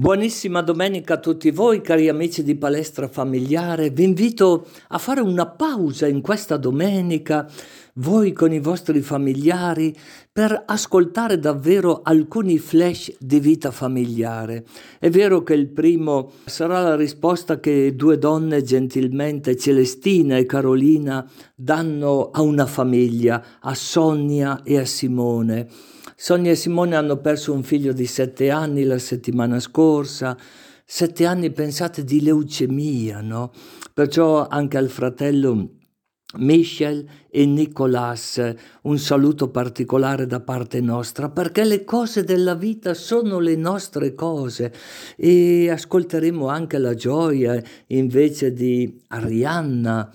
Buonissima domenica a tutti voi, cari amici di Palestra Familiare. Vi invito a fare una pausa in questa domenica, voi con i vostri familiari, per ascoltare davvero alcuni flash di vita familiare. È vero che il primo sarà la risposta che due donne gentilmente, Celestina e Carolina, danno a una famiglia, a Sonia e a Simone. Sonia e Simone hanno perso un figlio di sette anni la settimana scorsa, sette anni pensate di leucemia, no? Perciò anche al fratello Michel e Nicolas, un saluto particolare da parte nostra, perché le cose della vita sono le nostre cose e ascolteremo anche la gioia invece di Arianna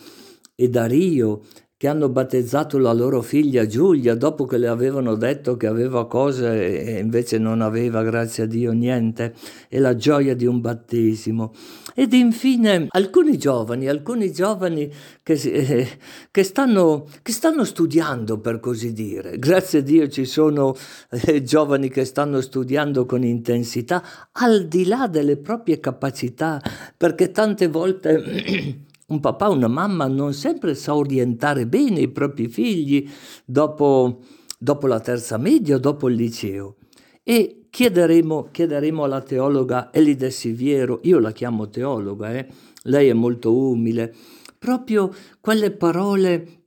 e Dario che hanno battezzato la loro figlia Giulia dopo che le avevano detto che aveva cose e invece non aveva, grazie a Dio, niente, e la gioia di un battesimo. Ed infine alcuni giovani, alcuni giovani che, eh, che, stanno, che stanno, studiando, per così dire. Grazie a Dio ci sono eh, giovani che stanno studiando con intensità, al di là delle proprie capacità, perché tante volte un papà, una mamma non sempre sa orientare bene i propri figli dopo, dopo la terza media dopo il liceo. E chiederemo, chiederemo alla teologa Elide Siviero, io la chiamo teologa, eh? lei è molto umile, proprio quelle parole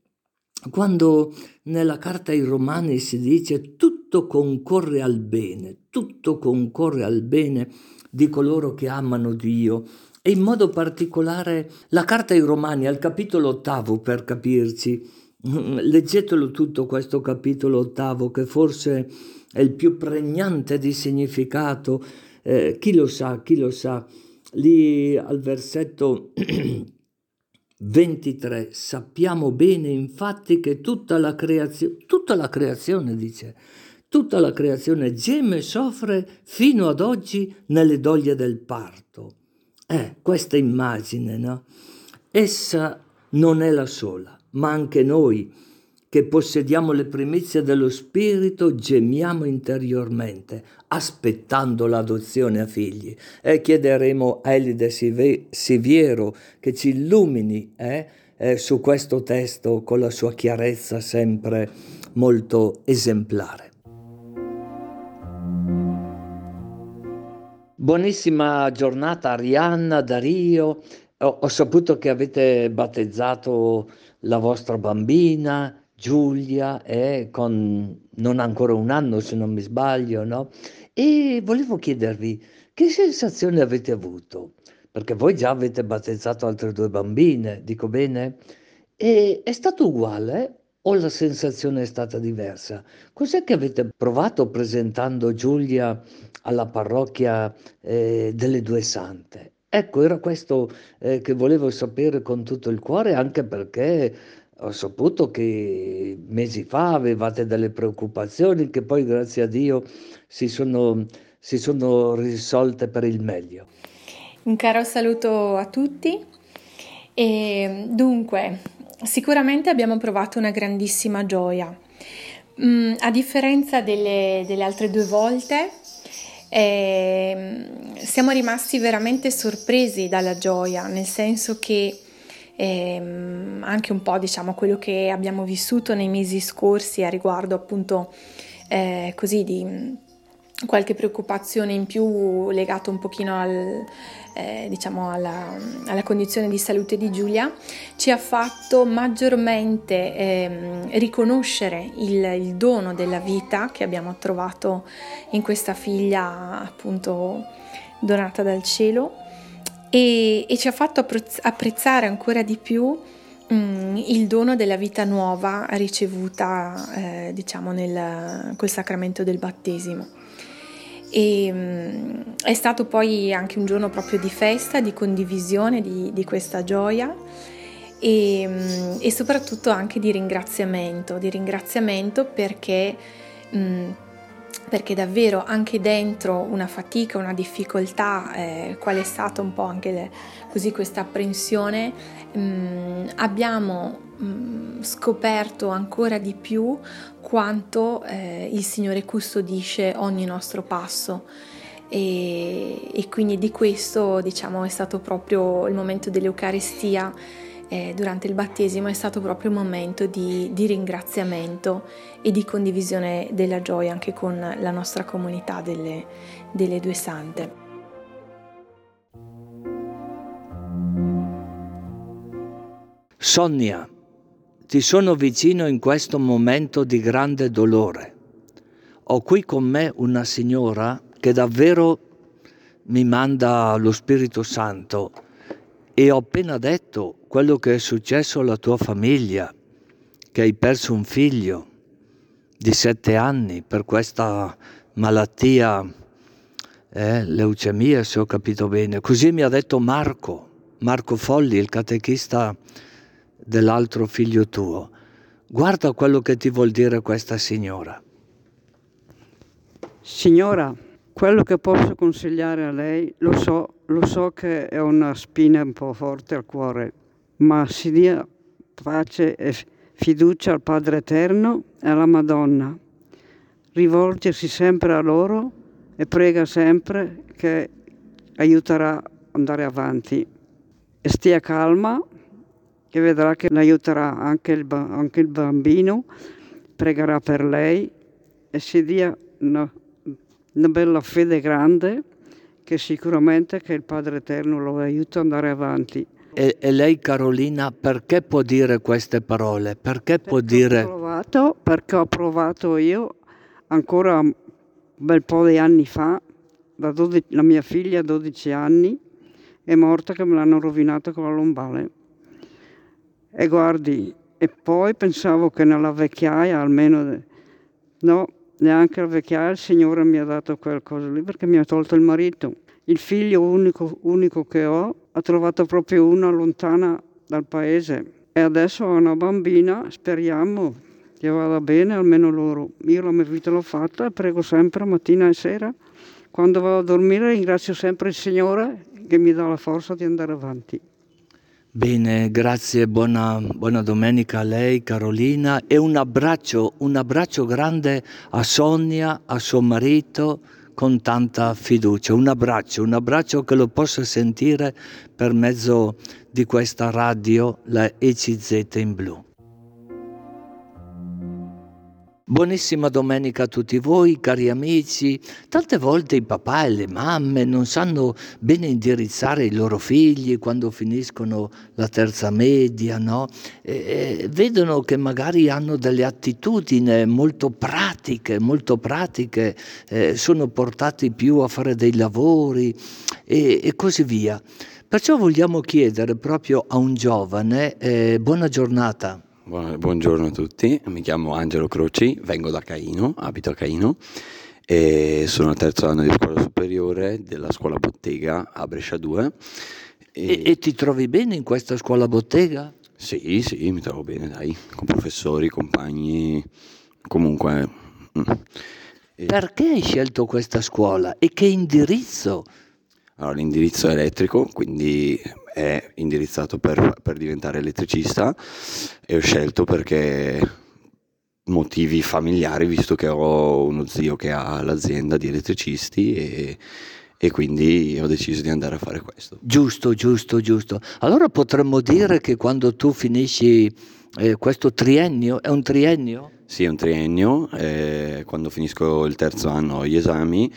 quando nella carta ai Romani si dice tutto concorre al bene, tutto concorre al bene di coloro che amano Dio e in modo particolare la carta ai Romani al capitolo ottavo per capirci. Leggetelo tutto questo capitolo ottavo che forse è il più pregnante di significato. Eh, chi lo sa, chi lo sa. Lì al versetto 23 sappiamo bene infatti che tutta la creazione, tutta la creazione dice, tutta la creazione geme e soffre fino ad oggi nelle doglie del parto. Eh, questa immagine, no? Essa non è la sola, ma anche noi che possediamo le primizie dello Spirito gemiamo interiormente, aspettando l'adozione a figli. E chiederemo a Elide Siviero che ci illumini eh, eh, su questo testo con la sua chiarezza sempre molto esemplare. Buonissima giornata Arianna, Dario. Ho, ho, saputo che avete battezzato la vostra bambina Giulia, eh, con non ancora un anno se non mi sbaglio, no? E volevo chiedervi che sensazione avete avuto? Perché voi già avete battezzato altre due bambine, dico bene? E è stato uguale o la sensazione è stata diversa? Cos'è che avete provato presentando Giulia alla parrocchia eh, delle due sante? Ecco, era questo eh, che volevo sapere con tutto il cuore, anche perché ho saputo che mesi fa avevate delle preoccupazioni che poi, grazie a Dio, si sono, si sono risolte per il meglio. Un caro saluto a tutti. E dunque, sicuramente abbiamo provato una grandissima gioia. Mm, a differenza delle, delle, altre due volte, eh, siamo rimasti veramente sorpresi dalla gioia, nel senso che eh, anche un po' diciamo quello che abbiamo vissuto nei mesi scorsi a riguardo appunto eh, così di qualche preoccupazione in più legato un pochino al, eh, diciamo alla, alla, condizione di salute di Giulia, ci ha fatto maggiormente eh, riconoscere il, il, dono della vita che abbiamo trovato in questa figlia appunto donata dal cielo e, e ci ha fatto apprezzare ancora di più mm, il dono della vita nuova ricevuta eh, diciamo nel, col sacramento del battesimo. E, um, è stato poi anche un giorno proprio di festa, di condivisione di, di questa gioia e, um, e, soprattutto anche di ringraziamento, di ringraziamento perché, um, perché davvero anche dentro una fatica, una difficoltà, eh, qual è stata un po' anche le, così questa apprensione, abbiamo scoperto ancora di più quanto eh, il Signore custodisce ogni nostro passo. e, e quindi di questo diciamo è stato proprio il momento dell'Eucaristia eh, durante il battesimo è stato proprio un momento di, di, ringraziamento e di condivisione della gioia anche con la nostra comunità delle, delle due sante. Sonia, ti sono vicino in questo momento di grande dolore. Ho qui con me una signora che davvero mi manda lo Spirito Santo e ho appena detto quello che è successo alla tua famiglia, che hai perso un figlio di sette anni per questa malattia, eh, leucemia se ho capito bene. Così mi ha detto Marco, Marco Folli, il catechista dell'altro figlio tuo. Guarda quello che ti vuol dire questa signora. Signora, quello che posso consigliare a lei, lo so, lo so che è una spina un po' forte al cuore, ma si dia pace e fiducia al Padre Eterno e alla Madonna. Rivolgersi sempre a loro e prega sempre che aiuterà ad andare avanti. E stia calma, che vedrà che aiuterà anche il, anche il bambino, pregherà per lei e si dia una una bella fede grande che sicuramente che il Padre Eterno lo aiuta ad andare avanti. E, e lei Carolina perché può dire queste parole? Perché, perché può dire... Ho provato, perché ho provato io ancora un bel po' di anni fa, 12, la mia figlia 12 anni è morta che me l'hanno rovinata con la lombale. E guardi, e poi pensavo che nella vecchiaia almeno... No, neanche al vecchiaia il Signore mi ha dato qualcosa lì perché mi ha tolto il marito. Il figlio unico, unico che ho ha trovato proprio una lontana dal paese e adesso ho una bambina, speriamo che vada bene almeno loro. Io la mia vita l'ho fatta e prego sempre mattina e sera. Quando vado a dormire ringrazio sempre il Signore che mi dà la forza di andare avanti. Bene, grazie, buona, buona, domenica a lei Carolina e un abbraccio, un abbraccio grande a Sonia, a suo marito con tanta fiducia, un abbraccio, un abbraccio che lo possa sentire per mezzo di questa radio, la ECZ in blu. Buonissima domenica a tutti voi, cari amici. Tante volte i papà e le mamme non sanno bene indirizzare i loro figli quando finiscono la terza media, no? E, e vedono che magari hanno delle attitudini molto pratiche, molto pratiche, eh, sono portati più a fare dei lavori e, e così via. Perciò vogliamo chiedere proprio a un giovane, eh, buona giornata. Buongiorno a tutti, mi chiamo Angelo Croci, vengo da Caino, abito a Caino e sono al terzo anno di scuola superiore della scuola bottega a Brescia 2. E, e, e ti trovi bene in questa scuola bottega? Sì, sì, mi trovo bene, dai, con professori, compagni, comunque... Mm. Perché hai scelto questa scuola e che indirizzo? Allora, l'indirizzo è elettrico, quindi è indirizzato per, per diventare elettricista e ho scelto perché motivi familiari, visto che ho uno zio che ha l'azienda di elettricisti e, e, quindi ho deciso di andare a fare questo. Giusto, giusto, giusto. Allora potremmo dire che quando tu finisci eh, questo triennio, è un triennio? Sì, è un triennio, eh, quando finisco il terzo anno ho gli esami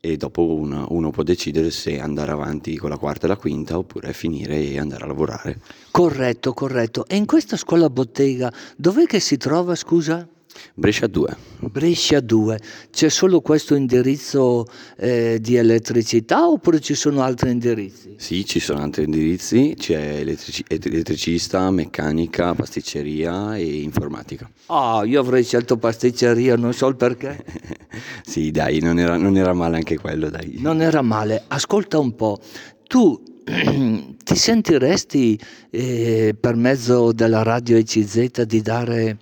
e dopo uno, uno, può decidere se andare avanti con la quarta e la quinta oppure finire e andare a lavorare. Corretto, corretto. E in questa scuola bottega dov'è che si trova, scusa? Brescia 2. Brescia 2. C'è solo questo indirizzo eh, di elettricità oppure ci sono altri indirizzi? Sì, ci sono altri indirizzi, c'è elettrici- elettricista, meccanica, pasticceria e informatica. Ah, io avrei scelto pasticceria, non so il perché. sì, dai, non era, non era male anche quello, dai. Non era male. Ascolta un po', tu ti sentiresti eh, per mezzo della radio ECZ di dare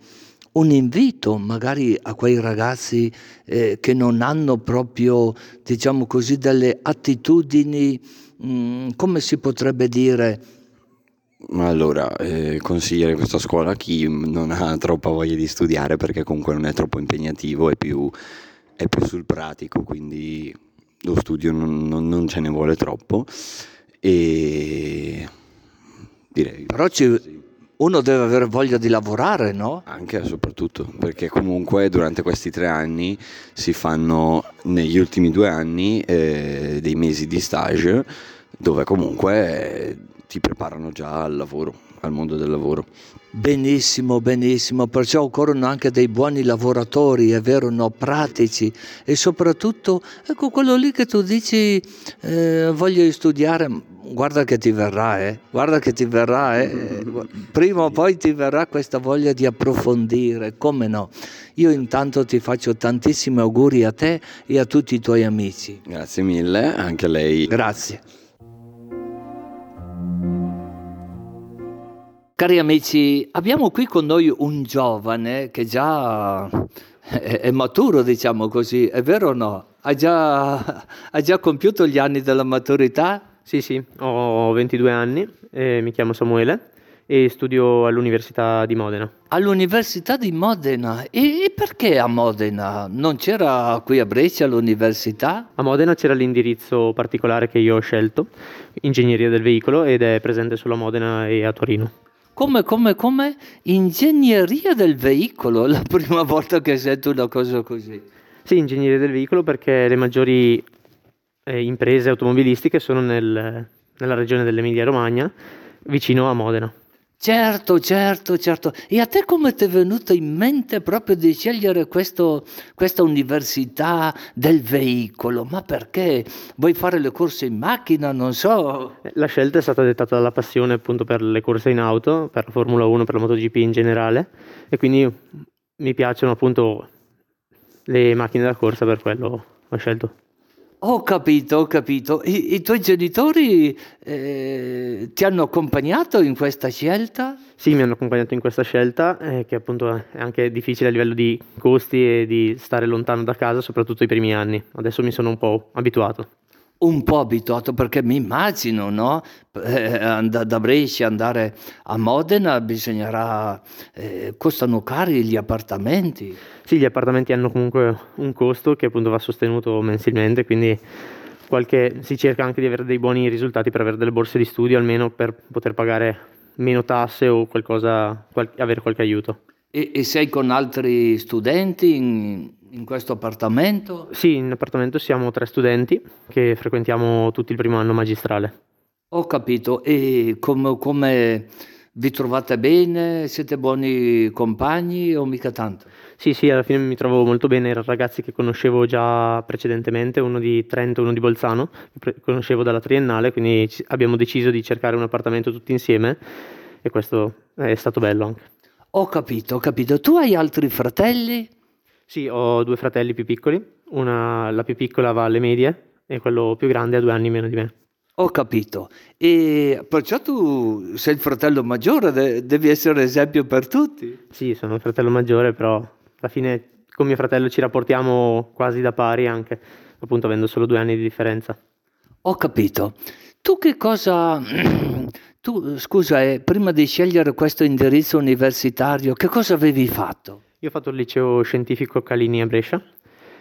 un invito magari a quei ragazzi eh, che non hanno proprio, diciamo così, delle attitudini, mh, mm, come si potrebbe dire? Allora, eh, consigliare questa scuola a chi non ha troppa voglia di studiare perché comunque non è troppo impegnativo, è più, è più sul pratico, quindi lo studio non, non, non ce ne vuole troppo e direi... Però ci, uno deve avere voglia di lavorare, no? Anche e soprattutto, perché comunque durante questi tre anni si fanno negli ultimi due anni eh, dei mesi di stage dove comunque eh, ti preparano già al lavoro, al mondo del lavoro. Benissimo, benissimo, perciò occorrono anche dei buoni lavoratori, è vero, no? pratici e soprattutto, ecco quello lì che tu dici, eh, voglio studiare, guarda che ti verrà, eh? guarda che ti verrà, eh? prima o poi ti verrà questa voglia di approfondire, come no? Io intanto ti faccio tantissimi auguri a te e a tutti i tuoi amici. Grazie mille, anche a lei. Grazie. Cari amici, abbiamo qui con noi un giovane che già è, è maturo, diciamo così, è vero o no? Ha già, ha già compiuto gli anni della maturità? Sì, sì, ho 22 anni, eh, mi chiamo Samuele e studio all'Università di Modena. All'Università di Modena? E, e perché a Modena? Non c'era qui a Brescia l'università? A Modena c'era l'indirizzo particolare che io ho scelto, Ingegneria del Veicolo, ed è presente solo a Modena e a Torino. Come, come, come? Ingegneria del veicolo, la prima volta che sento una cosa così. Sì, ingegneria del veicolo perché le maggiori eh, imprese automobilistiche sono nel, nella regione dell'Emilia Romagna, vicino a Modena. Certo, certo, certo. E a te come ti è venuto in mente proprio di scegliere questo, questa università del veicolo? Ma perché? Vuoi fare le corse in macchina? Non so. La scelta è stata dettata dalla passione appunto per le corse in auto, per la Formula 1, per la MotoGP in generale e quindi mi piacciono appunto le macchine da corsa, per quello ho scelto. Ho capito, ho capito. I, i tuoi genitori eh, ti hanno accompagnato in questa scelta? Sì, mi hanno accompagnato in questa scelta, eh, che appunto è anche difficile a livello di costi e di stare lontano da casa, soprattutto i primi anni. Adesso mi sono un po' abituato un po' abituato perché mi immagino, no? Eh, da Brescia andare a Modena bisognerà, eh, costano cari gli appartamenti. Sì, gli appartamenti hanno comunque un costo che appunto va sostenuto mensilmente, quindi qualche, si cerca anche di avere dei buoni risultati per avere delle borse di studio, almeno per poter pagare meno tasse o qualcosa, qual- avere qualche aiuto. E, e sei con altri studenti in, in questo appartamento? Sì, in appartamento siamo tre studenti che frequentiamo tutto il primo anno magistrale. Ho capito. E come, come vi trovate bene? Siete buoni compagni o mica tanto? Sì, sì, alla fine mi trovo molto bene. Erano ragazzi che conoscevo già precedentemente, uno di Trento e uno di Bolzano, che conoscevo dalla triennale, quindi abbiamo deciso di cercare un appartamento tutti insieme e questo è stato bello anche. Ho capito, ho capito. Tu hai altri fratelli? Sì, ho due fratelli più piccoli, una, la più piccola va alle medie e quello più grande ha due anni meno di me. Ho capito. E perciò tu sei il fratello maggiore, de- devi essere esempio per tutti. Sì, sono il fratello maggiore, però alla fine con mio fratello ci rapportiamo quasi da pari anche, appunto avendo solo due anni di differenza. Ho capito. Tu che cosa... Tu, scusa, eh, prima di scegliere questo indirizzo universitario, che cosa avevi fatto? Io ho fatto il liceo scientifico Calini a Brescia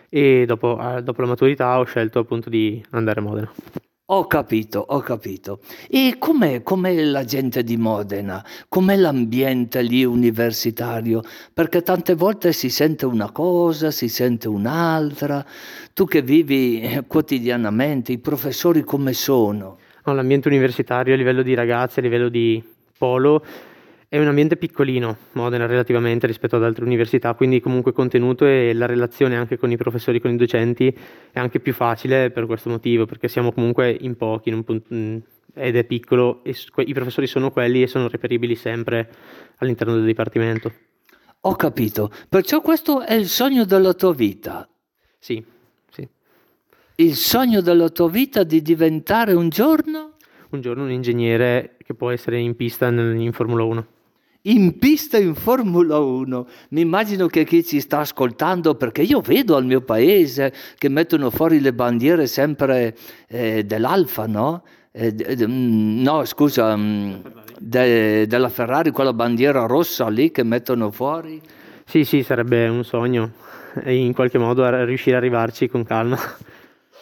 e dopo, dopo la maturità ho scelto appunto di andare a Modena. Ho capito, ho capito. E com'è, com'è la gente di Modena? Com'è l'ambiente lì universitario? Perché tante volte si sente una cosa, si sente un'altra. Tu che vivi eh, quotidianamente, i professori come sono? No, l'ambiente universitario a livello di ragazzi, a livello di polo, è un ambiente piccolino, Modena relativamente rispetto ad altre università, quindi comunque contenuto e la relazione anche con i professori, con i docenti è anche più facile per questo motivo, perché siamo comunque in pochi in mm, ed è piccolo e i professori sono quelli e sono reperibili sempre all'interno del dipartimento. Ho capito, perciò questo è il sogno della tua vita. Sì, sì. Il sogno della tua vita di diventare un giorno? Un giorno un ingegnere che può essere in pista in Formula 1 in pista in Formula 1. Mi immagino che chi ci sta ascoltando, perché io vedo al mio paese che mettono fuori le bandiere sempre eh, dell'Alfa, no? Eh, mm, no, scusa, mm, de, della Ferrari, quella bandiera rossa lì che mettono fuori. Sì, sì, sarebbe un sogno in qualche modo riuscire ad arrivarci con calma.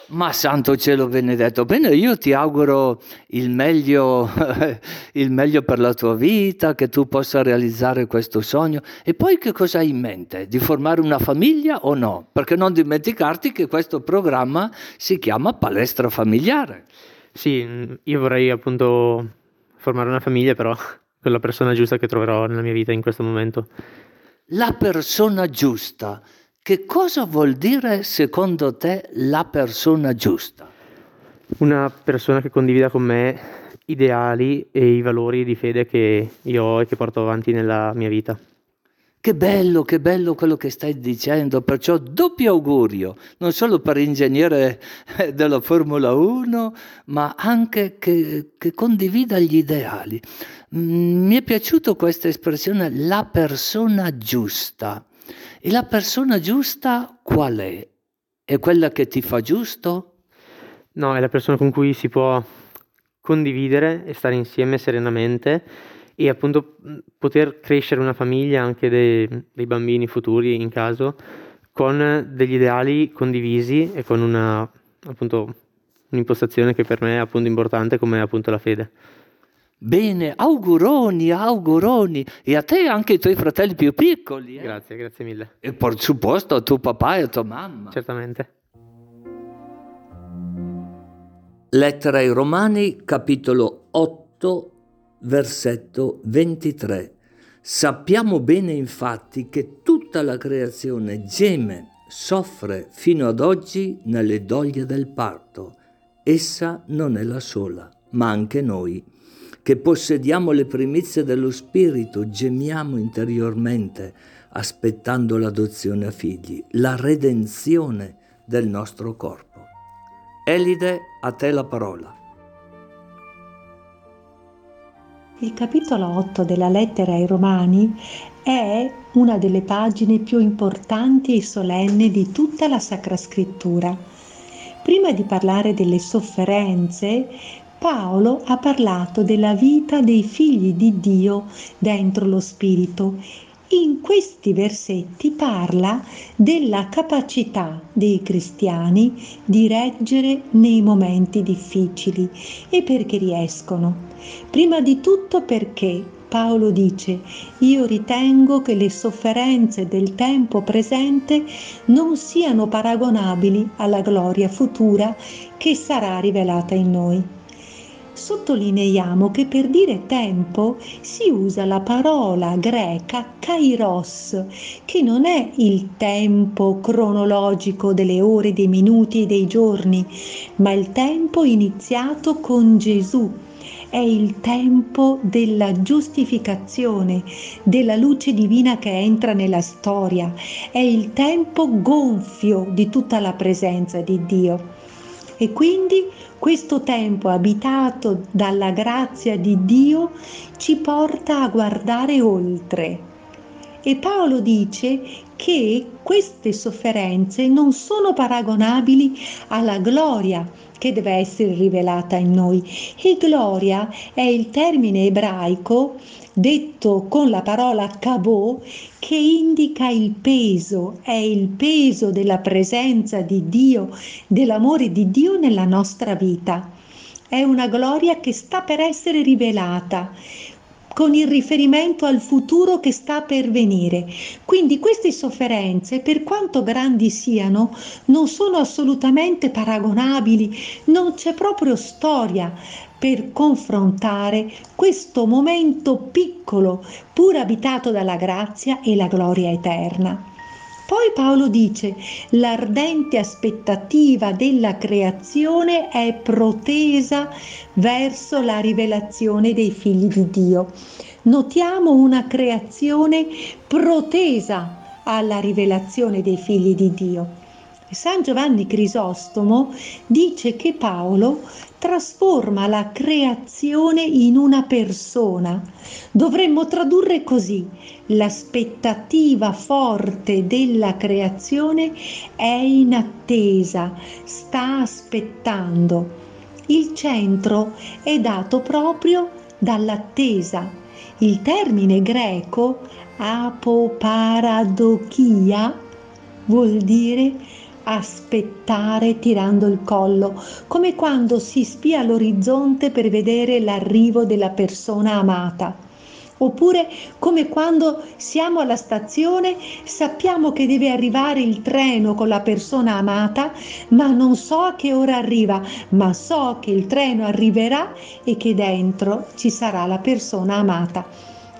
Ma santo cielo benedetto, bene, io ti auguro il meglio, il meglio per la tua vita, che tu possa realizzare questo sogno. E poi che cosa hai in mente? Di formare una famiglia o no? Perché non dimenticarti che questo programma si chiama Palestra Familiare. Sì, io vorrei appunto formare una famiglia, però con la persona giusta che troverò nella mia vita in questo momento. La persona giusta. Che cosa vuol dire secondo te la persona giusta? Una persona che condivida con me ideali e i valori di fede che io ho e che porto avanti nella mia vita. Che bello, che bello quello che stai dicendo, perciò doppio augurio, non solo per ingegnere della Formula 1, ma anche che, che condivida gli ideali. Mm, mi è piaciuta questa espressione, la persona giusta. E la persona giusta qual è? È quella che ti fa giusto? No, è la persona con cui si può condividere e stare insieme serenamente e appunto poter crescere una famiglia anche dei, dei bambini futuri in caso con degli ideali condivisi e con una appunto un'impostazione che per me è appunto importante come appunto la fede. Bene, auguroni, auguroni. E a te anche ai tuoi fratelli più piccoli. Eh? Grazie, grazie mille. E per supposto a tuo papà e a tua mamma. Certamente. Lettera ai Romani, capitolo 8, versetto 23. Sappiamo bene infatti che tutta la creazione geme, soffre fino ad oggi nelle doglie del parto. Essa non è la sola, ma anche noi che possediamo le primizie dello Spirito, gemiamo interiormente aspettando l'adozione a figli, la redenzione del nostro corpo. Elide, a te la parola. Il capitolo 8 della lettera ai Romani è una delle pagine più importanti e solenni di tutta la Sacra Scrittura. Prima di parlare delle sofferenze, Paolo ha parlato della vita dei figli di Dio dentro lo Spirito. In questi versetti parla della capacità dei cristiani di reggere nei momenti difficili e perché riescono. Prima di tutto perché Paolo dice, io ritengo che le sofferenze del tempo presente non siano paragonabili alla gloria futura che sarà rivelata in noi. Sottolineiamo che per dire tempo si usa la parola greca kairos, che non è il tempo cronologico delle ore, dei minuti e dei giorni, ma il tempo iniziato con Gesù. È il tempo della giustificazione, della luce divina che entra nella storia, è il tempo gonfio di tutta la presenza di Dio. E quindi questo tempo abitato dalla grazia di Dio ci porta a guardare oltre. E Paolo dice che queste sofferenze non sono paragonabili alla gloria che deve essere rivelata in noi. E gloria è il termine ebraico detto con la parola kabo che indica il peso, è il peso della presenza di Dio, dell'amore di Dio nella nostra vita. È una gloria che sta per essere rivelata con il riferimento al futuro che sta per venire. Quindi queste sofferenze, per quanto grandi siano, non sono assolutamente paragonabili, non c'è proprio storia per confrontare questo momento piccolo, pur abitato dalla grazia e la gloria eterna. Poi Paolo dice, l'ardente aspettativa della creazione è protesa verso la rivelazione dei figli di Dio. Notiamo una creazione protesa alla rivelazione dei figli di Dio. San Giovanni Crisostomo dice che Paolo trasforma la creazione in una persona. Dovremmo tradurre così, l'aspettativa forte della creazione è in attesa, sta aspettando. Il centro è dato proprio dall'attesa. Il termine greco apoparadochia vuol dire aspettare tirando il collo, come quando si spia l'orizzonte per vedere l'arrivo della persona amata. Oppure come quando siamo alla stazione, sappiamo che deve arrivare il treno con la persona amata, ma non so a che ora arriva, ma so che il treno arriverà e che dentro ci sarà la persona amata.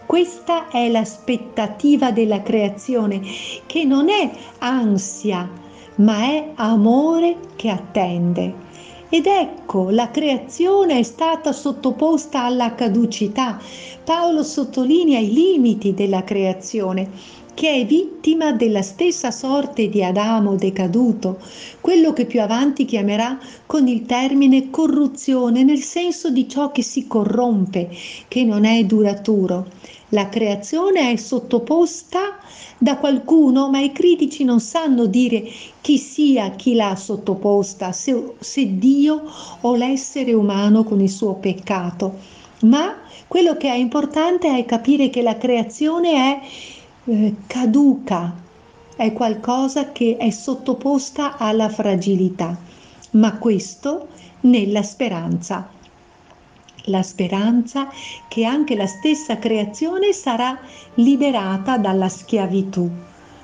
Questa è l'aspettativa della creazione, che non è ansia, ma è amore che attende. Ed ecco, la creazione è stata sottoposta alla caducità. Paolo sottolinea i limiti della creazione, che è vittima della stessa sorte di Adamo decaduto, quello che più avanti chiamerà con il termine corruzione, nel senso di ciò che si corrompe, che non è duraturo. La creazione è sottoposta da qualcuno, ma i critici non sanno dire chi sia chi l'ha sottoposta, se, se Dio o l'essere umano con il suo peccato. Ma quello che è importante è capire che la creazione è eh, caduca, è qualcosa che è sottoposta alla fragilità, ma questo nella speranza la speranza che anche la stessa creazione sarà liberata dalla schiavitù.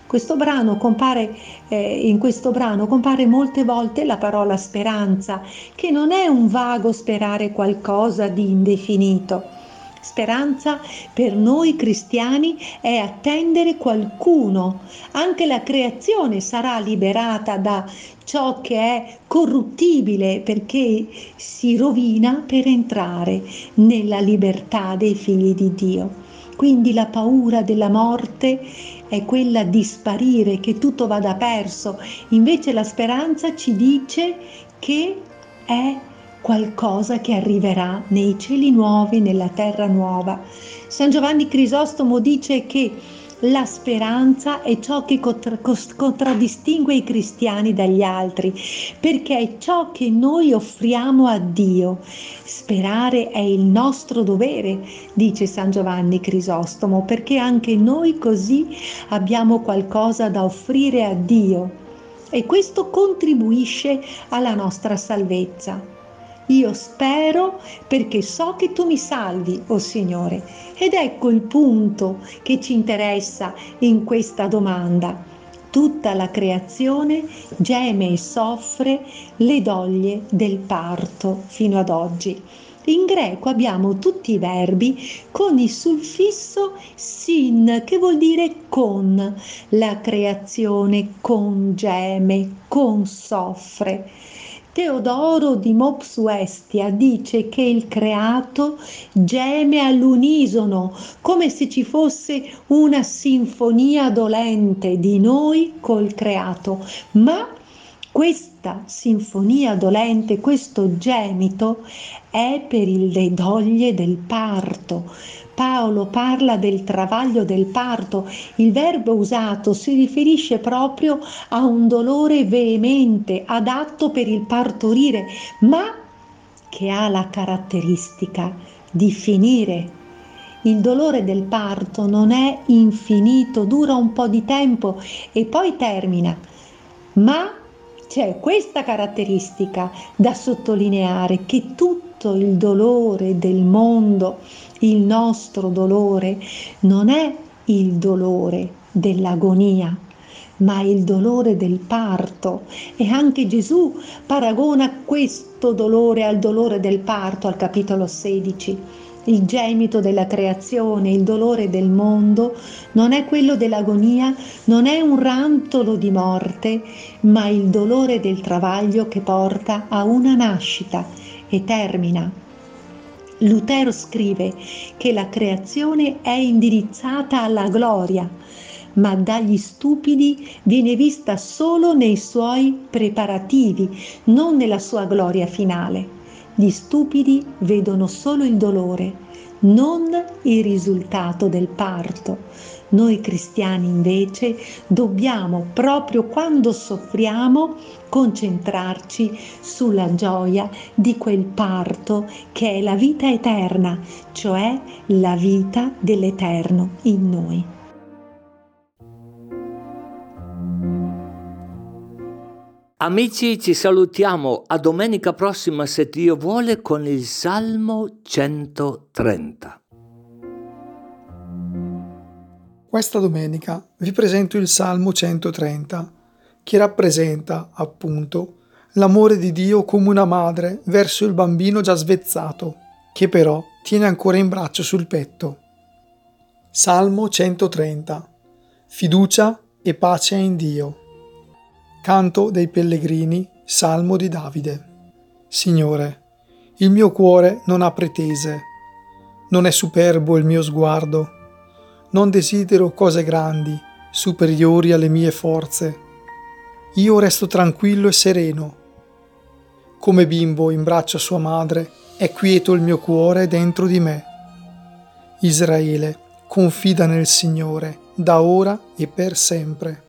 Questo compare, eh, in questo brano compare molte volte la parola speranza, che non è un vago sperare qualcosa di indefinito Speranza per noi cristiani è attendere qualcuno. Anche la creazione sarà liberata da ciò che è corruttibile perché si rovina per entrare nella libertà dei figli di Dio. Quindi la paura della morte è quella di sparire, che tutto vada perso. Invece la speranza ci dice che è qualcosa che arriverà nei cieli nuovi, nella terra nuova. San Giovanni Crisostomo dice che la speranza è ciò che contra- contraddistingue i cristiani dagli altri, perché è ciò che noi offriamo a Dio. Sperare è il nostro dovere, dice San Giovanni Crisostomo, perché anche noi così abbiamo qualcosa da offrire a Dio e questo contribuisce alla nostra salvezza. Io spero perché so che tu mi salvi, o oh Signore. Ed ecco il punto che ci interessa in questa domanda. Tutta la creazione geme e soffre le doglie del parto fino ad oggi. In greco abbiamo tutti i verbi con il suffisso sin, che vuol dire con. La creazione congeme, consoffre. Teodoro di Mopsuestia dice che il creato geme all'unisono, come se ci fosse una sinfonia dolente di noi col creato, ma questa sinfonia dolente, questo gemito è per le doglie del parto, Paolo parla del travaglio del parto, il verbo usato si riferisce proprio a un dolore veemente, adatto per il partorire, ma che ha la caratteristica di finire. Il dolore del parto non è infinito, dura un po' di tempo e poi termina, ma c'è questa caratteristica da sottolineare che tutto il dolore del mondo il nostro dolore non è il dolore dell'agonia, ma il dolore del parto. E anche Gesù paragona questo dolore al dolore del parto al capitolo 16. Il gemito della creazione, il dolore del mondo non è quello dell'agonia, non è un rantolo di morte, ma il dolore del travaglio che porta a una nascita e termina Lutero scrive che la creazione è indirizzata alla gloria, ma dagli stupidi viene vista solo nei suoi preparativi, non nella sua gloria finale. Gli stupidi vedono solo il dolore, non il risultato del parto. Noi cristiani invece dobbiamo, proprio quando soffriamo, concentrarci sulla gioia di quel parto che è la vita eterna, cioè la vita dell'Eterno in noi. Amici, ci salutiamo a domenica prossima, se Dio vuole, con il Salmo 130. Questa domenica vi presento il Salmo 130, che rappresenta, appunto, l'amore di Dio come una madre verso il bambino già svezzato, che però tiene ancora in braccio sul petto. Salmo 130. Fiducia e pace in Dio. Canto dei pellegrini, Salmo di Davide. Signore, il mio cuore non ha pretese, non è superbo il mio sguardo, non desidero cose grandi, superiori alle mie forze. Io resto tranquillo e sereno. Come bimbo in braccio a sua madre, è quieto il mio cuore dentro di me. Israele, confida nel Signore, da ora e per sempre.